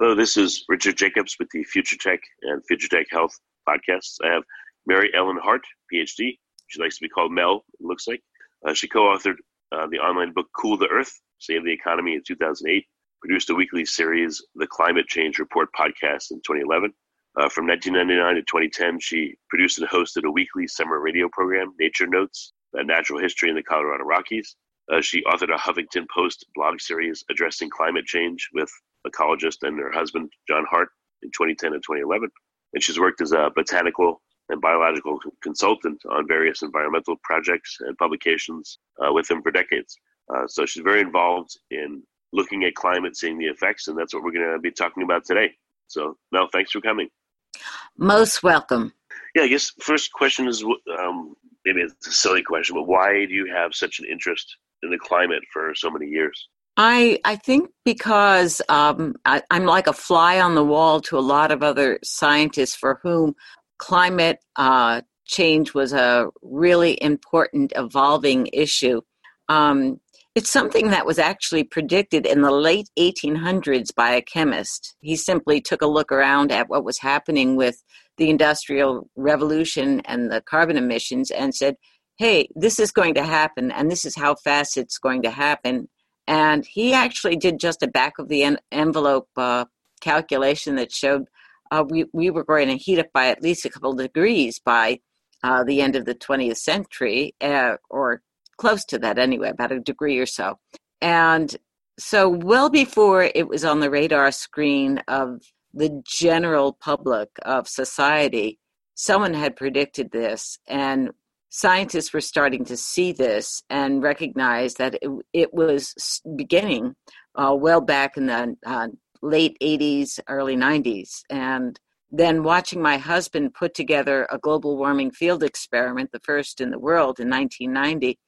Hello, this is Richard Jacobs with the Future Tech and Future Tech Health podcasts. I have Mary Ellen Harte, PhD. She likes to be called Mel, it looks like. Uh, she co authored uh, the online book Cool the Earth Save the Economy in 2008, produced a weekly series, The Climate Change Report podcast in 2011. Uh, from 1999 to 2010, she produced and hosted a weekly summer radio program, Nature Notes, a natural history in the Colorado Rockies. Uh, she authored a Huffington Post blog series addressing climate change with ecologist and her husband, John Harte, in 2010 and 2011. And she's worked as a botanical and biological consultant on various environmental projects and publications uh, with him for decades. Uh, so she's very involved in looking at climate, seeing the effects, and that's what we're going to be talking about today. So, Mel, thanks for coming. Most welcome. Yeah, I guess first question is um, maybe it's a silly question, but why do you have such an interest in the climate for so many years? I I think because um, I, am like a fly on the wall to a lot of other scientists for whom climate uh, change was a really important evolving issue. Um, it's something that was actually predicted in the late 1800s by a chemist. He simply took a look around at what was happening with the Industrial Revolution and the carbon emissions and said, hey, this is going to happen, and this is how fast it's going to happen and he actually did just a back of the en- envelope uh, calculation that showed uh, we, we were going to heat up by at least a couple degrees by uh, the end of the 20th century, uh, or close to that anyway, about a degree or so. And so, well before it was on the radar screen of the general public of society, someone had predicted this. And scientists were starting to see this and recognize that it, it was beginning uh, well back in the uh, late 80s, early 90s. And then watching my husband put together a global warming field experiment, the first in the world in 1990,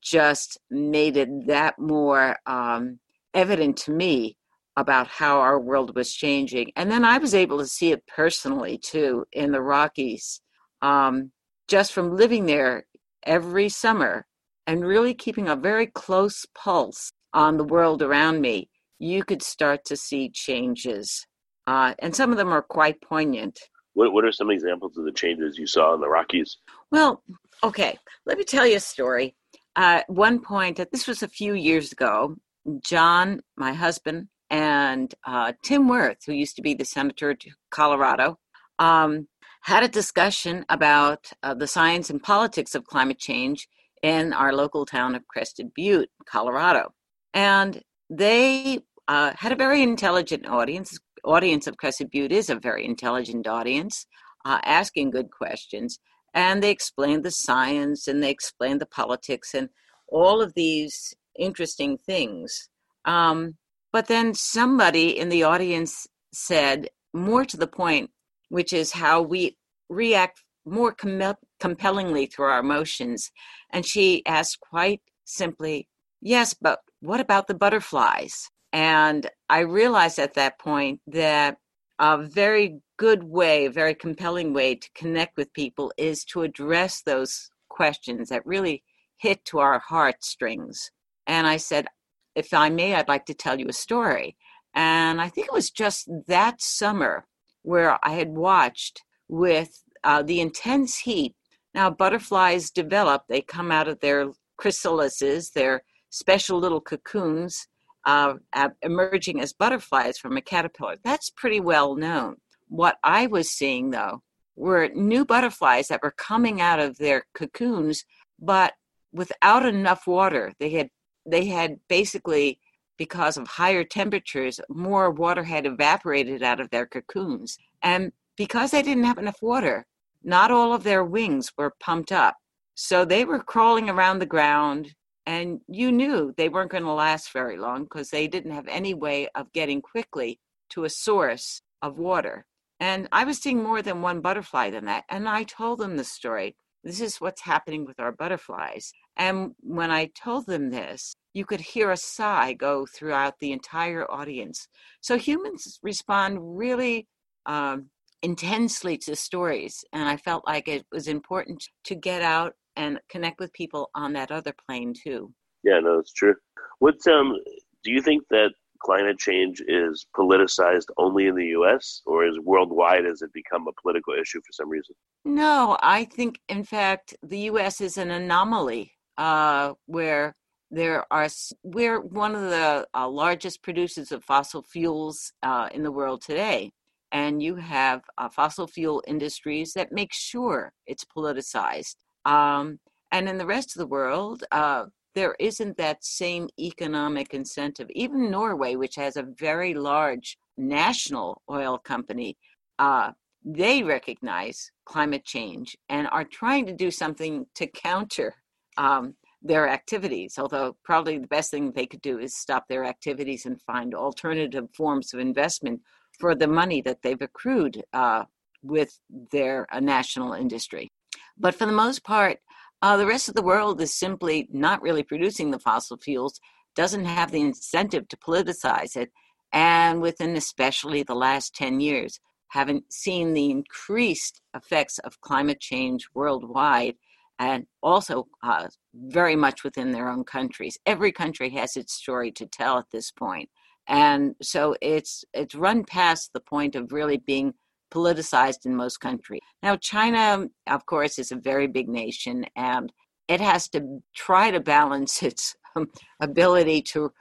just made it that more um, evident to me about how our world was changing. And then I was able to see it personally too in the Rockies. Um, just from living there every summer and really keeping a very close pulse on the world around me, you could start to see changes. Uh, and some of them are quite poignant. What, what are some examples of the changes you saw in the Rockies? Well, okay, let me tell you a story. Uh, one point, this was a few years ago, John, my husband, and uh, Tim Wirth, who used to be the senator to Colorado, um, had a discussion about uh, the science and politics of climate change in our local town of Crested Butte, Colorado. And they uh, had a very intelligent audience. Audience of Crested Butte is a very intelligent audience, uh, asking good questions. And they explained the science and they explained the politics and all of these interesting things. Um, but then somebody in the audience said, more to the point, which is how we react more com- compellingly through our emotions. And she asked quite simply, Yes, but what about the butterflies? And I realized at that point that a very good way, a very compelling way to connect with people is to address those questions that really hit to our heartstrings. And I said, if I may, I'd like to tell you a story. And I think it was just that summer where I had watched with uh, the intense heat. Now, butterflies develop, they come out of their chrysalises, their special little cocoons, uh, emerging as butterflies from a caterpillar. That's pretty well known. What I was seeing, though, were new butterflies that were coming out of their cocoons, but without enough water. They had they had basically because of higher temperatures, more water had evaporated out of their cocoons. And because they didn't have enough water, not all of their wings were pumped up. So they were crawling around the ground, and you knew they weren't going to last very long because they didn't have any way of getting quickly to a source of water. And I was seeing more than one butterfly than that. And I told them the story. This is what's happening with our butterflies. And when I told them this, you could hear a sigh go throughout the entire audience. So humans respond really um, intensely to stories. And I felt like it was important to get out and connect with people on that other plane too. Yeah, no, it's true. What um, do you think that climate change is politicized only in the U.S. or is worldwide? Has it become a political issue for some reason? No, I think in fact the U.S. is an anomaly uh, where there are we're one of the uh, largest producers of fossil fuels uh, in the world today and you have uh, fossil fuel industries that make sure it's politicized um, and in the rest of the world uh, there isn't that same economic incentive. Even norway which has a very large national oil company uh, they recognize climate change and are trying to do something to counter um, their activities, although probably the best thing they could do is stop their activities and find alternative forms of investment for the money that they've accrued uh, with their uh, national industry. But for the most part, uh, the rest of the world is simply not really producing the fossil fuels, doesn't have the incentive to politicize it, and within especially the last 10 years, haven't seen the increased effects of climate change worldwide and also uh, very much within their own countries. Every country has its story to tell at this point, and so it's it's run past the point of really being politicized in most countries. Now, China, of course, is a very big nation, and it has to try to balance its um, ability to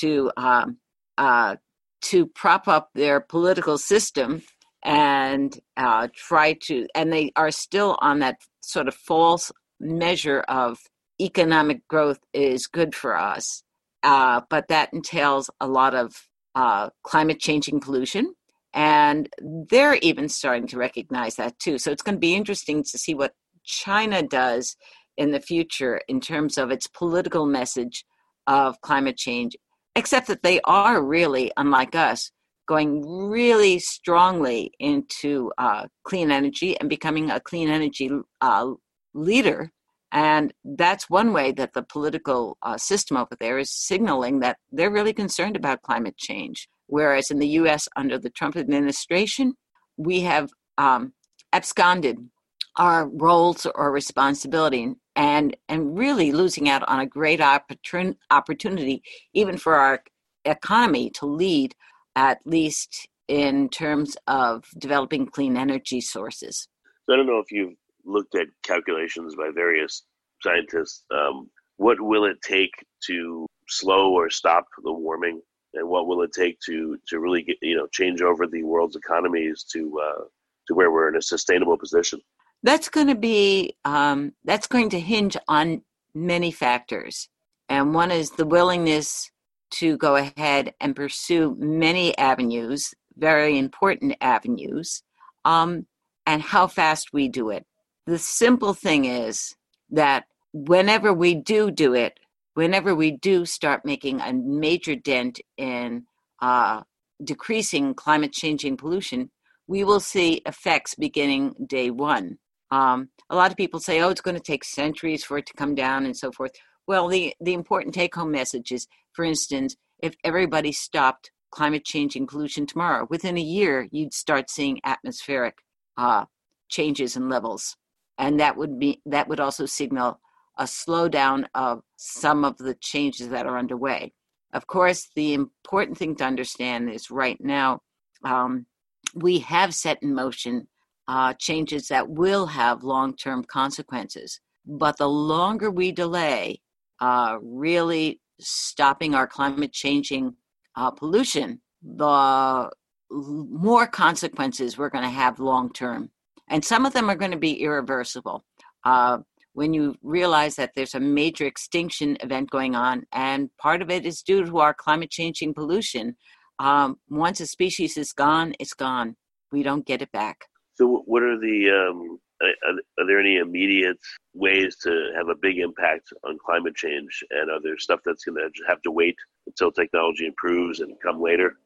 to um, uh, to prop up their political system and uh, try to, and they are still on that sort of false measure of economic growth is good for us, uh, but that entails a lot of uh, climate changing pollution. And they're even starting to recognize that too. So it's going to be interesting to see what China does in the future in terms of its political message of climate change, except that they are really, unlike us, going really strongly into uh, clean energy and becoming a clean energy uh, leader. And that's one way that the political uh, system over there is signaling that they're really concerned about climate change. Whereas in the US, under the Trump administration, we have um, absconded our roles or responsibility and, and really losing out on a great opportun- opportunity, even for our economy, to lead, at least in terms of developing clean energy sources. So I don't know if you've looked at calculations by various scientists. Um, what will it take to slow or stop the warming, and what will it take to to really get you know change over the world's economies to uh, to where we're in a sustainable position? That's going to be um, that's going to hinge on many factors, and one is the willingness to go ahead and pursue many avenues, very important avenues, um, and how fast we do it the simple thing is that whenever we do do it, whenever we do start making a major dent in uh, decreasing climate changing pollution, we will see effects beginning day one. Um, a lot of people say, oh, it's going to take centuries for it to come down and so forth. Well, the, the important take home message is, for instance, if everybody stopped climate changing pollution tomorrow, within a year, you'd start seeing atmospheric uh, changes in levels and that would be that would also signal a slowdown of some of the changes that are underway. Of course, the important thing to understand is right now um, we have set in motion uh, changes that will have long term consequences. But the longer we delay uh, really stopping our climate changing uh, pollution, the more consequences we're going to have long term. And some of them are going to be irreversible. Uh, when you realize that there's a major extinction event going on, and part of it is due to our climate changing pollution. Um, once a species is gone, it's gone. We don't get it back. So, what are the um, are, are, there any immediate ways to have a big impact on climate change? And are there stuff that's going to have to wait until technology improves and come later?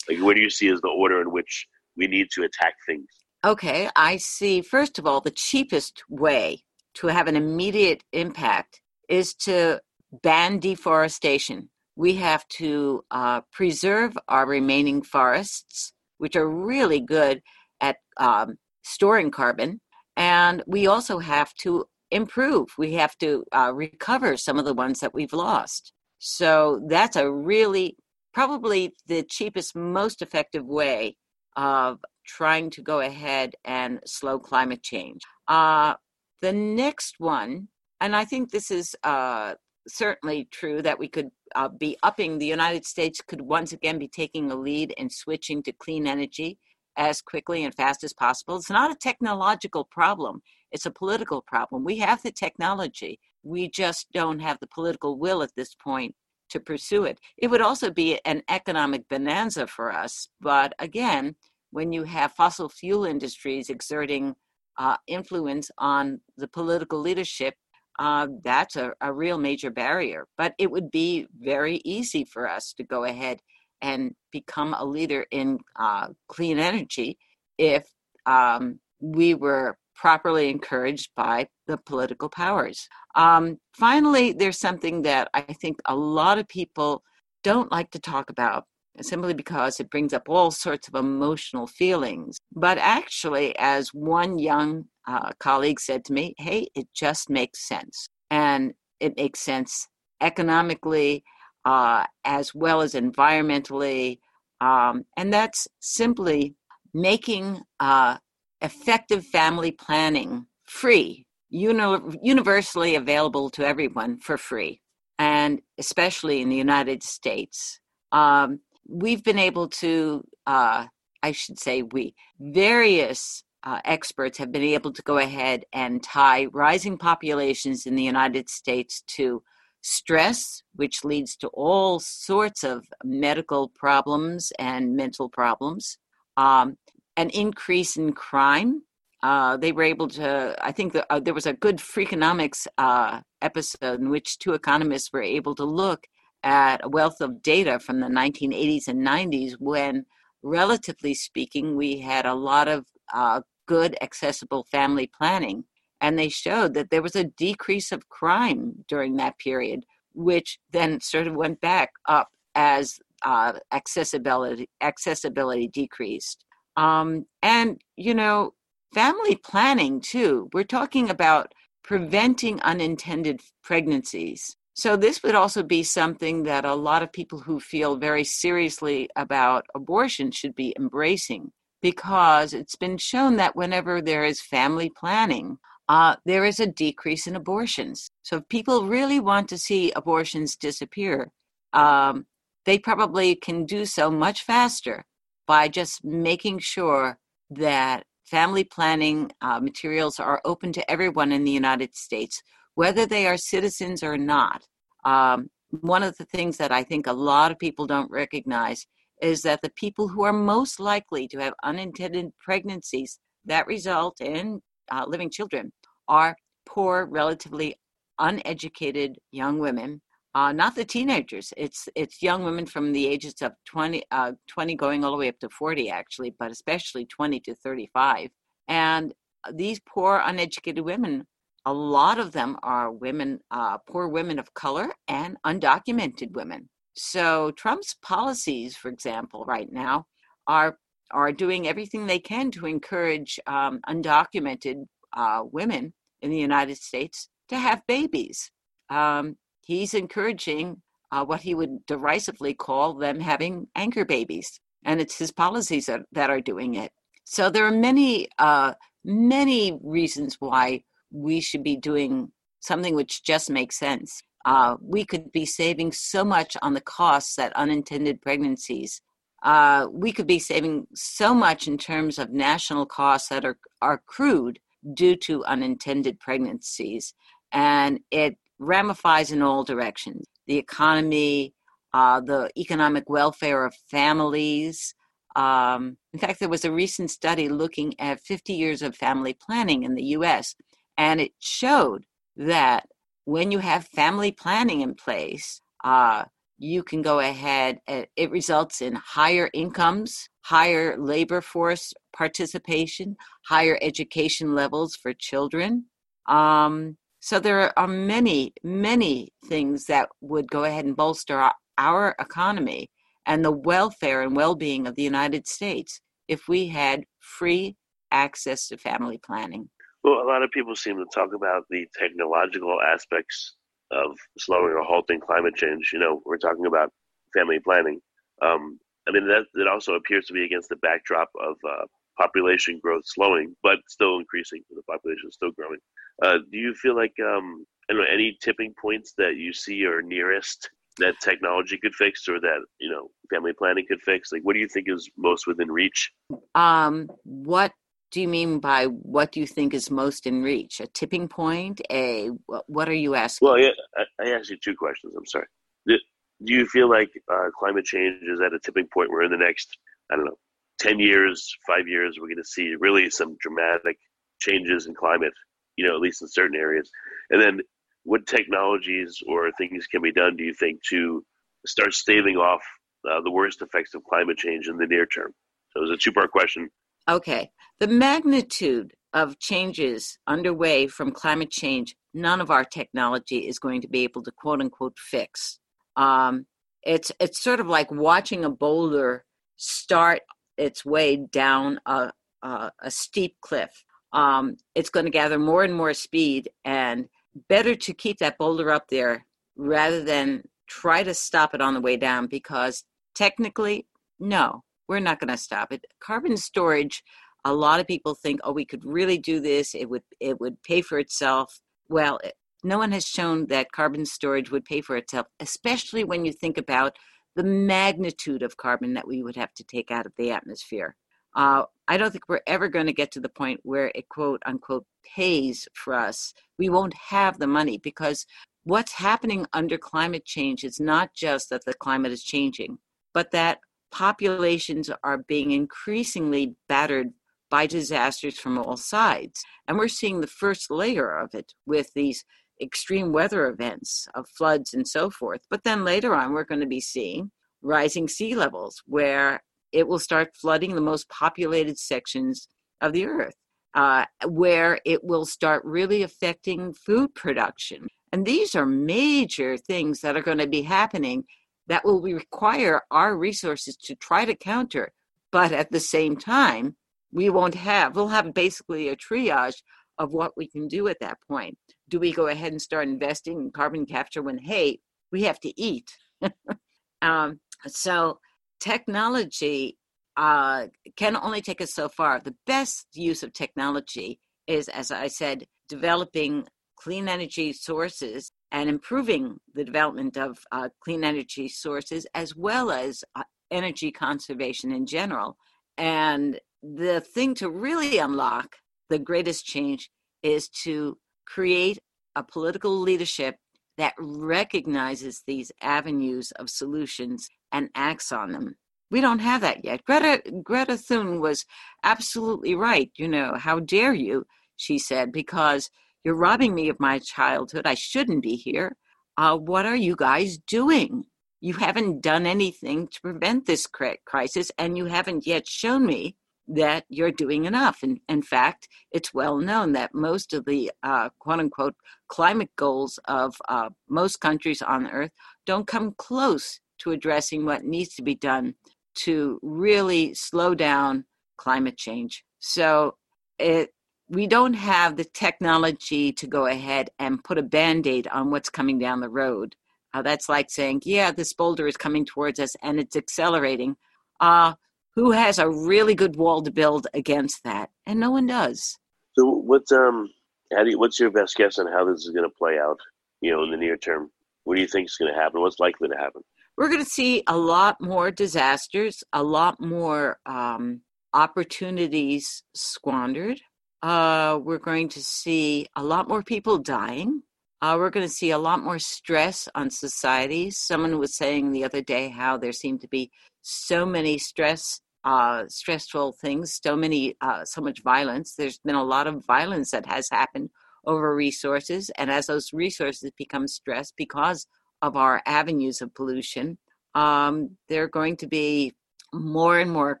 Like, what do you see as the order in which we need to attack things? Okay, I see. First of all, the cheapest way to have an immediate impact is to ban deforestation. We have to uh, preserve our remaining forests, which are really good at um, storing carbon. And we also have to improve. We have to uh, recover some of the ones that we've lost. So that's a really, probably the cheapest, most effective way of trying to go ahead and slow climate change. Uh, the next one, and I think this is uh, certainly true that we could uh, be upping, the United States could once again be taking a lead in switching to clean energy as quickly and fast as possible. It's not a technological problem, it's a political problem. We have the technology, we just don't have the political will at this point to pursue it. It would also be an economic bonanza for us, but again, when you have fossil fuel industries exerting uh, influence on the political leadership, uh, that's a, a real major barrier. But it would be very easy for us to go ahead and become a leader in uh, clean energy if um, we were properly encouraged by the political powers. Um, finally, there's something that I think a lot of people don't like to talk about simply because it brings up all sorts of emotional feelings. But actually, as one young uh, colleague said to me, hey, it just makes sense. And it makes sense economically uh, as well as environmentally. Um, and that's simply making uh, effective family planning free, uni- universally available to everyone for free, and especially in the United States. Um, we've been able to, uh, I should say, we, various uh, experts have been able to go ahead and tie rising populations in the United States to stress, which leads to all sorts of medical problems and mental problems, um, an increase in crime. Uh, they were able to, I think the, uh, there was a good Freakonomics uh, episode in which two economists were able to look at a wealth of data from the 1980s and 90s when, relatively speaking, we had a lot of uh, good, accessible family planning. And they showed that there was a decrease of crime during that period, which then sort of went back up as uh, accessibility accessibility decreased. Um, and you know, family planning too. We're talking about preventing unintended pregnancies. So, this would also be something that a lot of people who feel very seriously about abortion should be embracing because it's been shown that whenever there is family planning, uh, there is a decrease in abortions. So, if people really want to see abortions disappear, um, they probably can do so much faster by just making sure that family planning uh, materials are open to everyone in the United States whether they are citizens or not. Um, one of the things that I think a lot of people don't recognize is that the people who are most likely to have unintended pregnancies that result in uh, living children are poor, relatively uneducated young women. Uh, not the teenagers. It's it's young women from the ages of 20, uh, 20 going all the way up to 40, actually, but especially 20 to 35. And these poor, uneducated women a lot of them are women, uh, poor women of color and undocumented women. So Trump's policies, for example, right now are are doing everything they can to encourage um, undocumented uh, women in the United States to have babies. Um, he's encouraging uh, what he would derisively call them having anchor babies, and it's his policies that, that are doing it. So there are many, uh, many reasons why we should be doing something which just makes sense. uh, we could be saving so much on the costs that unintended pregnancies. Uh, we could be saving so much in terms of national costs that are, are accrued due to unintended pregnancies. And it ramifies in all directions the economy, uh, the economic welfare of families. Um, in fact, there was a recent study looking at 50 years of family planning in the US, and it showed that when you have family planning in place, uh, you can go ahead. It results in higher incomes, higher labor force participation, higher education levels for children. Um, so there are many, many things that would go ahead and bolster our, our economy and the welfare and well-being of the United States if we had free access to family planning. Well, a lot of people seem to talk about the technological aspects of slowing or halting climate change. You know, we're talking about family planning. Um, I mean, that, that also appears to be against the backdrop of uh, population growth slowing, but still increasing. The population is still growing. Uh, do you feel like um, I don't know any tipping points that you see are nearest that technology could fix, or that you know family planning could fix? Like, what do you think is most within reach? Um, what do you mean by what do you think is most in reach? A tipping point? A what are you asking? Well, yeah, I, I asked you two questions. I'm sorry. Do, do you feel like uh, climate change is at a tipping point where in the next, I don't know, 10 years, five years, we're going to see really some dramatic changes in climate, you know, at least in certain areas? And then what technologies or things can be done, do you think, to start staving off uh, the worst effects of climate change in the near term? So it was a two part question. Okay. The magnitude of changes underway from climate change, none of our technology is going to be able to quote unquote fix. Um, it's it's sort of like watching a boulder start its way down a, a, a steep cliff. Um, it's going to gather more and more speed, and better to keep that boulder up there rather than try to stop it on the way down because technically, no, we're not going to stop it. Carbon storage, a lot of people think, oh, we could really do this. It would it would pay for itself. Well, no one has shown that carbon storage would pay for itself, especially when you think about the magnitude of carbon that we would have to take out of the atmosphere. Uh, I don't think we're ever going to get to the point where it quote unquote pays for us. We won't have the money because what's happening under climate change is not just that the climate is changing, but that populations are being increasingly battered by disasters from all sides. And we're seeing the first layer of it with these extreme weather events of floods and so forth. But then later on, we're going to be seeing rising sea levels where it will start flooding the most populated sections of the earth, uh, where it will start really affecting food production. And these are major things that are going to be happening that will require our resources to try to counter. But at the same time, we won't have, we'll have basically a triage of what we can do at that point. Do we go ahead and start investing in carbon capture when, hey, we have to eat? um, so technology uh, can only take us so far. The best use of technology is, as I said, developing clean energy sources and improving the development of uh, clean energy sources as well as uh, energy conservation in general. And the thing to really unlock the greatest change is to create a political leadership that recognizes these avenues of solutions and acts on them. We don't have that yet. Greta Greta Thun was absolutely right. You know, how dare you? She said because you're robbing me of my childhood. I shouldn't be here. Uh, what are you guys doing? You haven't done anything to prevent this crisis, and you haven't yet shown me that you're doing enough. And in fact, it's well known that most of the uh, quote unquote climate goals of uh, most countries on earth don't come close to addressing what needs to be done to really slow down climate change. So it we don't have the technology to go ahead and put a band-aid on what's coming down the road. Uh, that's like saying, yeah, this boulder is coming towards us and it's accelerating. Uh, who has a really good wall to build against that? And no one does. So what's um how do you, what's your best guess on how this is going to play out, you know, in the near term? What do you think is going to happen? What's likely to happen? We're going to see a lot more disasters, a lot more um, opportunities squandered. Uh, we're going to see a lot more people dying. Uh, we're going to see a lot more stress on societies. Someone was saying the other day how there seemed to be so many stress, uh, stressful things, so many, uh, so much violence. There's been a lot of violence that has happened over resources, and as those resources become stressed because of our avenues of pollution, um, there are going to be more and more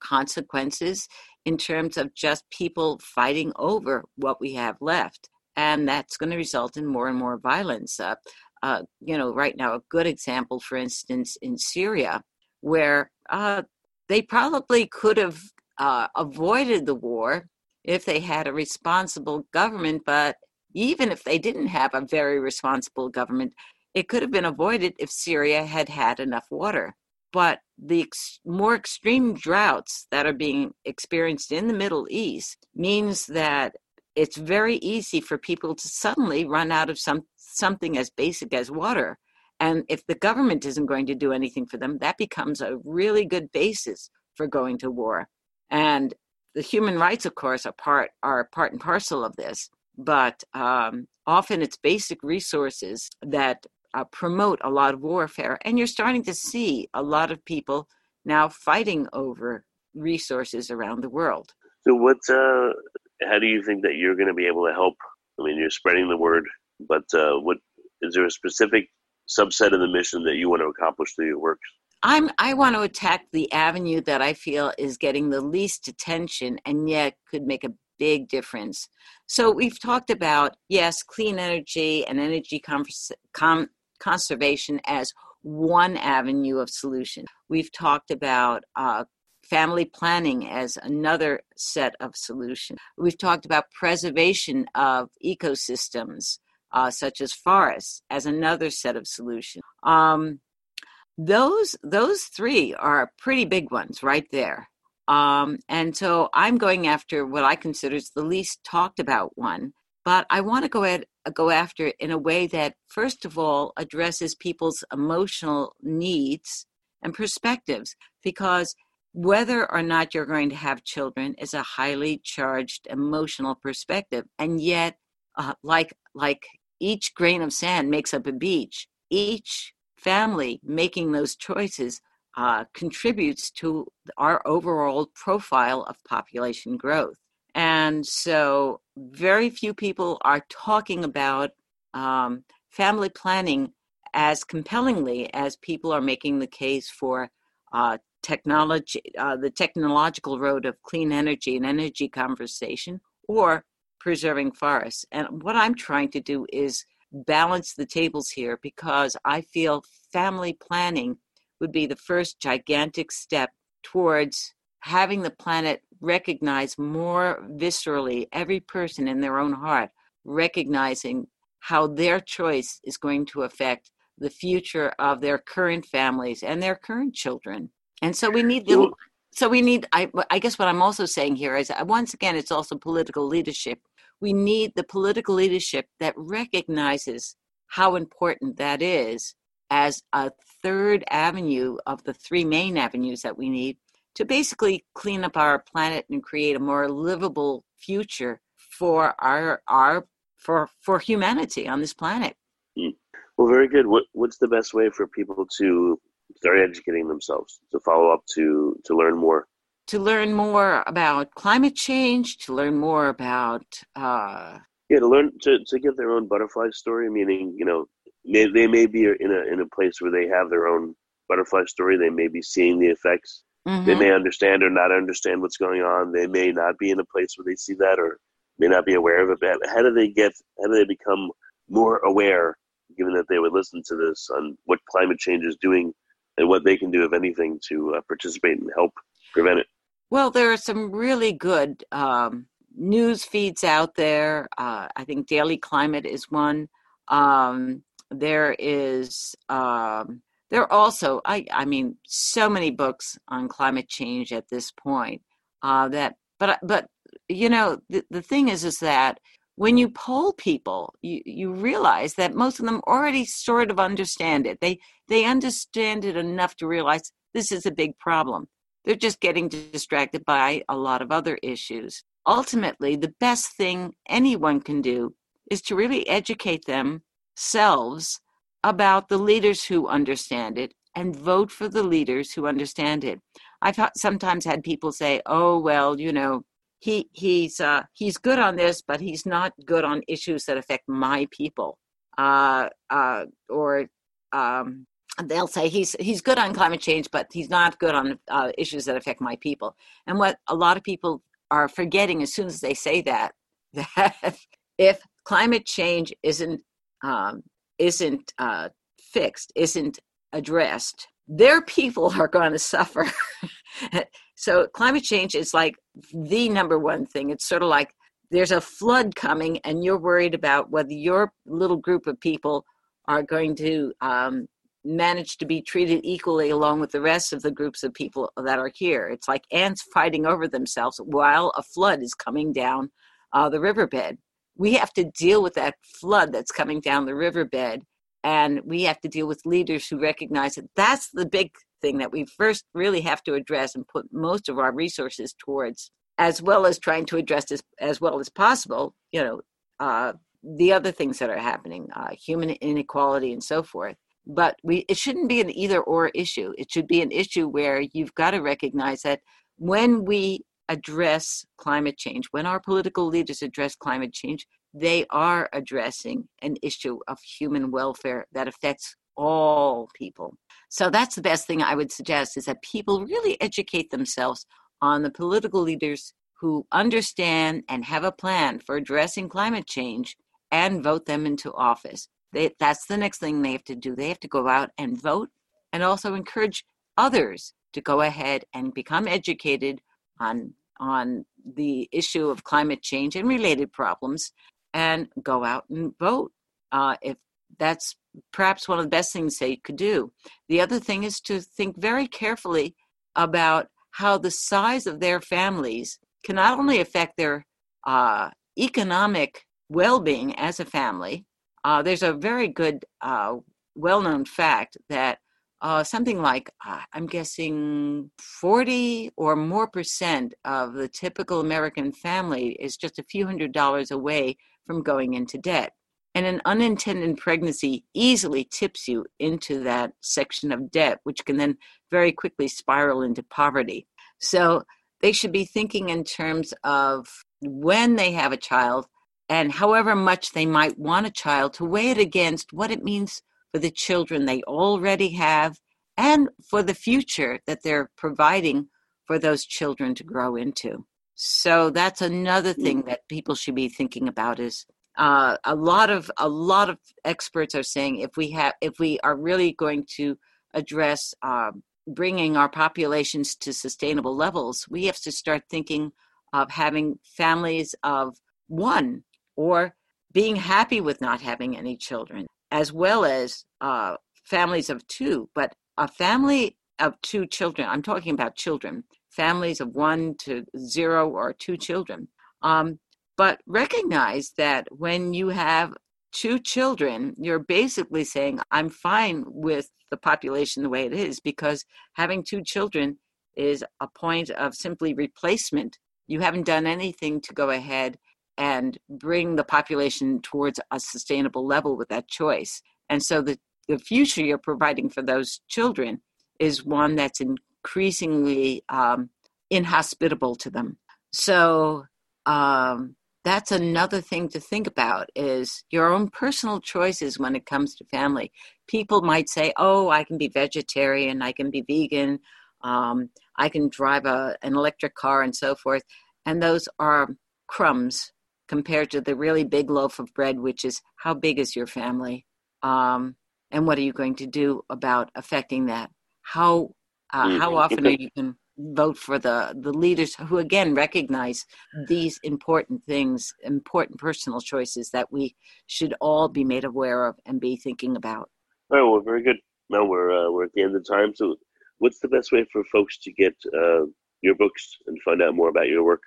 consequences in terms of just people fighting over what we have left and that's going to result in more and more violence. Uh, uh, you know, right now, a good example, for instance, in Syria, where uh, they probably could have uh, avoided the war if they had a responsible government, but even if they didn't have a very responsible government, it could have been avoided if Syria had had enough water. But the ex- more extreme droughts that are being experienced in the Middle East means that it's very easy for people to suddenly run out of some something as basic as water and if the government isn't going to do anything for them that becomes a really good basis for going to war. And the human rights of course are part are part and parcel of this but um, often it's basic resources that uh, promote a lot of warfare. And you're starting to see a lot of people now fighting over resources around the world. So what's uh how do you think that you're going to be able to help? I mean, you're spreading the word, but uh, what is there a specific subset of the mission that you want to accomplish through your work? I'm I want to attack the avenue that I feel is getting the least attention and yet could make a big difference. So we've talked about yes, clean energy and energy conservation as one avenue of solution. We've talked about uh, family planning as another set of solutions. We've talked about preservation of ecosystems, uh, such as forests, as another set of solutions. Um, those those three are pretty big ones right there. Um, and so I'm going after what I consider is the least talked about one, but I want to go at, go after it in a way that, first of all, addresses people's emotional needs and perspectives, because whether or not you're going to have children is a highly charged emotional perspective and yet uh, like like each grain of sand makes up a beach. Each family making those choices uh, contributes to our overall profile of population growth. And so very few people are talking about um, family planning as compellingly as people are making the case for uh, technology, uh, the technological road of clean energy and energy conversation, or preserving forests. And what I'm trying to do is balance the tables here because I feel family planning would be the first gigantic step towards having the planet recognize more viscerally every person in their own heart, recognizing how their choice is going to affect the future of their current families and their current children. And so we need the, so we need I, I guess what I'm also saying here is uh, once again it's also political leadership. We need the political leadership that recognizes how important that is as a third avenue of the three main avenues that we need to basically clean up our planet and create a more livable future for our our for for humanity on this planet. Hmm. Well, very good. What what's the best way for people to start educating themselves to follow up to to learn more. To learn more about climate change to learn more about uh, yeah to learn to, to get their own butterfly story meaning you know they, they may be in a in a place where they have their own butterfly story. They may be seeing the effects. Mm-hmm. they may understand or not understand what's going on. They may not be in a place where they see that or may not be aware of it. But how do they get how do they become more aware given that they would listen to this on what climate change is doing and what they can do, if anything, to uh, participate and help prevent it. Well, there are some really good um, news feeds out there. Uh, I think Daily Climate is one. Um, there is um, there are also I I mean so many books on climate change at this point uh, that but but you know the, the thing is is that when you poll people, you, you realize that most of them already sort of understand it. They they understand it enough to realize this is a big problem. They're just getting distracted by a lot of other issues. Ultimately, the best thing anyone can do is to really educate themselves about the leaders who understand it and vote for the leaders who understand it. I've sometimes had people say, "Oh, well, you know, he he's uh, he's good on this, but he's not good on issues that affect my people. Uh, uh, or um, they'll say he's he's good on climate change, but he's not good on uh, issues that affect my people. And what a lot of people are forgetting as soon as they say that that if climate change isn't um, isn't uh, fixed, isn't addressed, their people are going to suffer. so climate change is like the number one thing. It's sort of like there's a flood coming, and you're worried about whether your little group of people are going to um, manage to be treated equally along with the rest of the groups of people that are here. It's like ants fighting over themselves while a flood is coming down uh, the riverbed. We have to deal with that flood that's coming down the riverbed, and we have to deal with leaders who recognize that that's the big thing that we first really have to address and put most of our resources towards, as well as trying to address as, as well as possible, you know, uh, the other things that are happening, uh, human inequality and so forth. But we, it shouldn't be an either or issue. It should be an issue where you've got to recognize that when we address climate change, when our political leaders address climate change, they are addressing an issue of human welfare that affects all people. So that's the best thing I would suggest is that people really educate themselves on the political leaders who understand and have a plan for addressing climate change and vote them into office. They, that's the next thing they have to do. They have to go out and vote and also encourage others to go ahead and become educated on on the issue of climate change and related problems and go out and vote. Uh, if that's perhaps one of the best things they could do. The other thing is to think very carefully about how the size of their families can not only affect their uh, economic well being as a family. Uh, there's a very good, uh, well known fact that uh, something like, uh, I'm guessing 40 or more percent of the typical American family is just a few hundred dollars away from going into debt. And an unintended pregnancy easily tips you into that section of debt, which can then very quickly spiral into poverty. So they should be thinking in terms of when they have a child and however much they might want a child to weigh it against what it means for the children they already have and for the future that they're providing for those children to grow into. So that's another thing that people should be thinking about is uh, a lot of a lot of experts are saying if we have if we are really going to address uh, bringing our populations to sustainable levels, we have to start thinking of having families of one or being happy with not having any children, as well as uh, families of two. But a family of two children, I'm talking about children, families of one to zero or two children. Um, but recognize that when you have two children, you're basically saying, I'm fine with the population the way it is because having two children is a point of simply replacement. You haven't done anything to go ahead and bring the population towards a sustainable level with that choice. And so the, the future you're providing for those children is one that's increasingly um, inhospitable to them. So um, that's another thing to think about is your own personal choices when it comes to family. People might say oh i can be vegetarian i can be vegan um, i can drive a, an electric car and so forth. And those are crumbs compared to the really big loaf of bread which is how big is your family? Um, and what are you going to do about affecting that? How uh, mm-hmm. how often are you going to vote for the the leaders who again recognize these important things important personal choices that we should all be made aware of and be thinking about? All right well very good. Now we're uh, we're at the end of time so what's the best way for folks to get uh, your books and find out more about your work?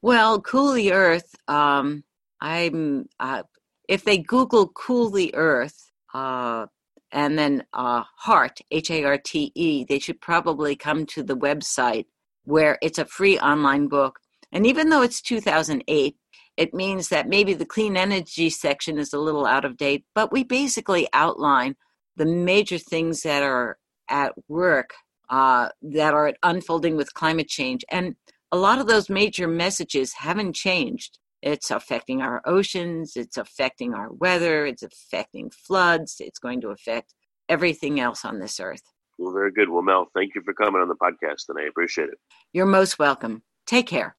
Well cool the earth um, I'm uh, if they Google "cool the Earth" uh, and then uh, "Harte" H A R T E, they should probably come to the website where it's a free online book. And even though it's 2008, it means that maybe the clean energy section is a little out of date, but we basically outline the major things that are at work uh, that are unfolding with climate change. And a lot of those major messages haven't changed. It's affecting our oceans, it's affecting our weather, it's affecting floods, it's going to affect everything else on this earth. Well, very good. Well, Mel, thank you for coming on the podcast, and I appreciate it. You're most welcome. Take care.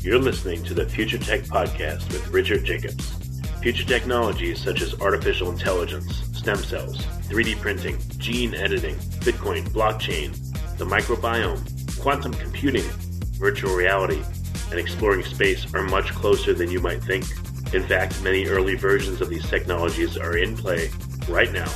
You're listening to the Future Tech Podcast with Richard Jacobs. Future technologies such as artificial intelligence, stem cells, 3D printing, gene editing, Bitcoin, blockchain, the microbiome, quantum computing, virtual reality, and exploring space are much closer than you might think. In fact, many early versions of these technologies are in play right now,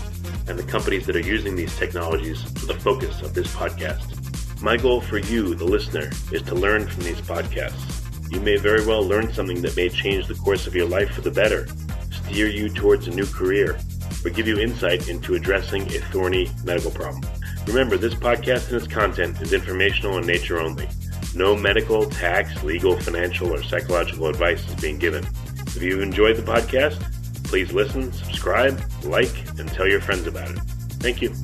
and the companies that are using these technologies are the focus of this podcast. My goal for you, the listener, is to learn from these podcasts. You may very well learn something that may change the course of your life for the better, steer you towards a new career, or give you insight into addressing a thorny medical problem. Remember, this podcast and its content is informational in nature only. No medical, tax, legal, financial, or psychological advice is being given. If you've enjoyed the podcast, please listen, subscribe, like, and tell your friends about it. Thank you.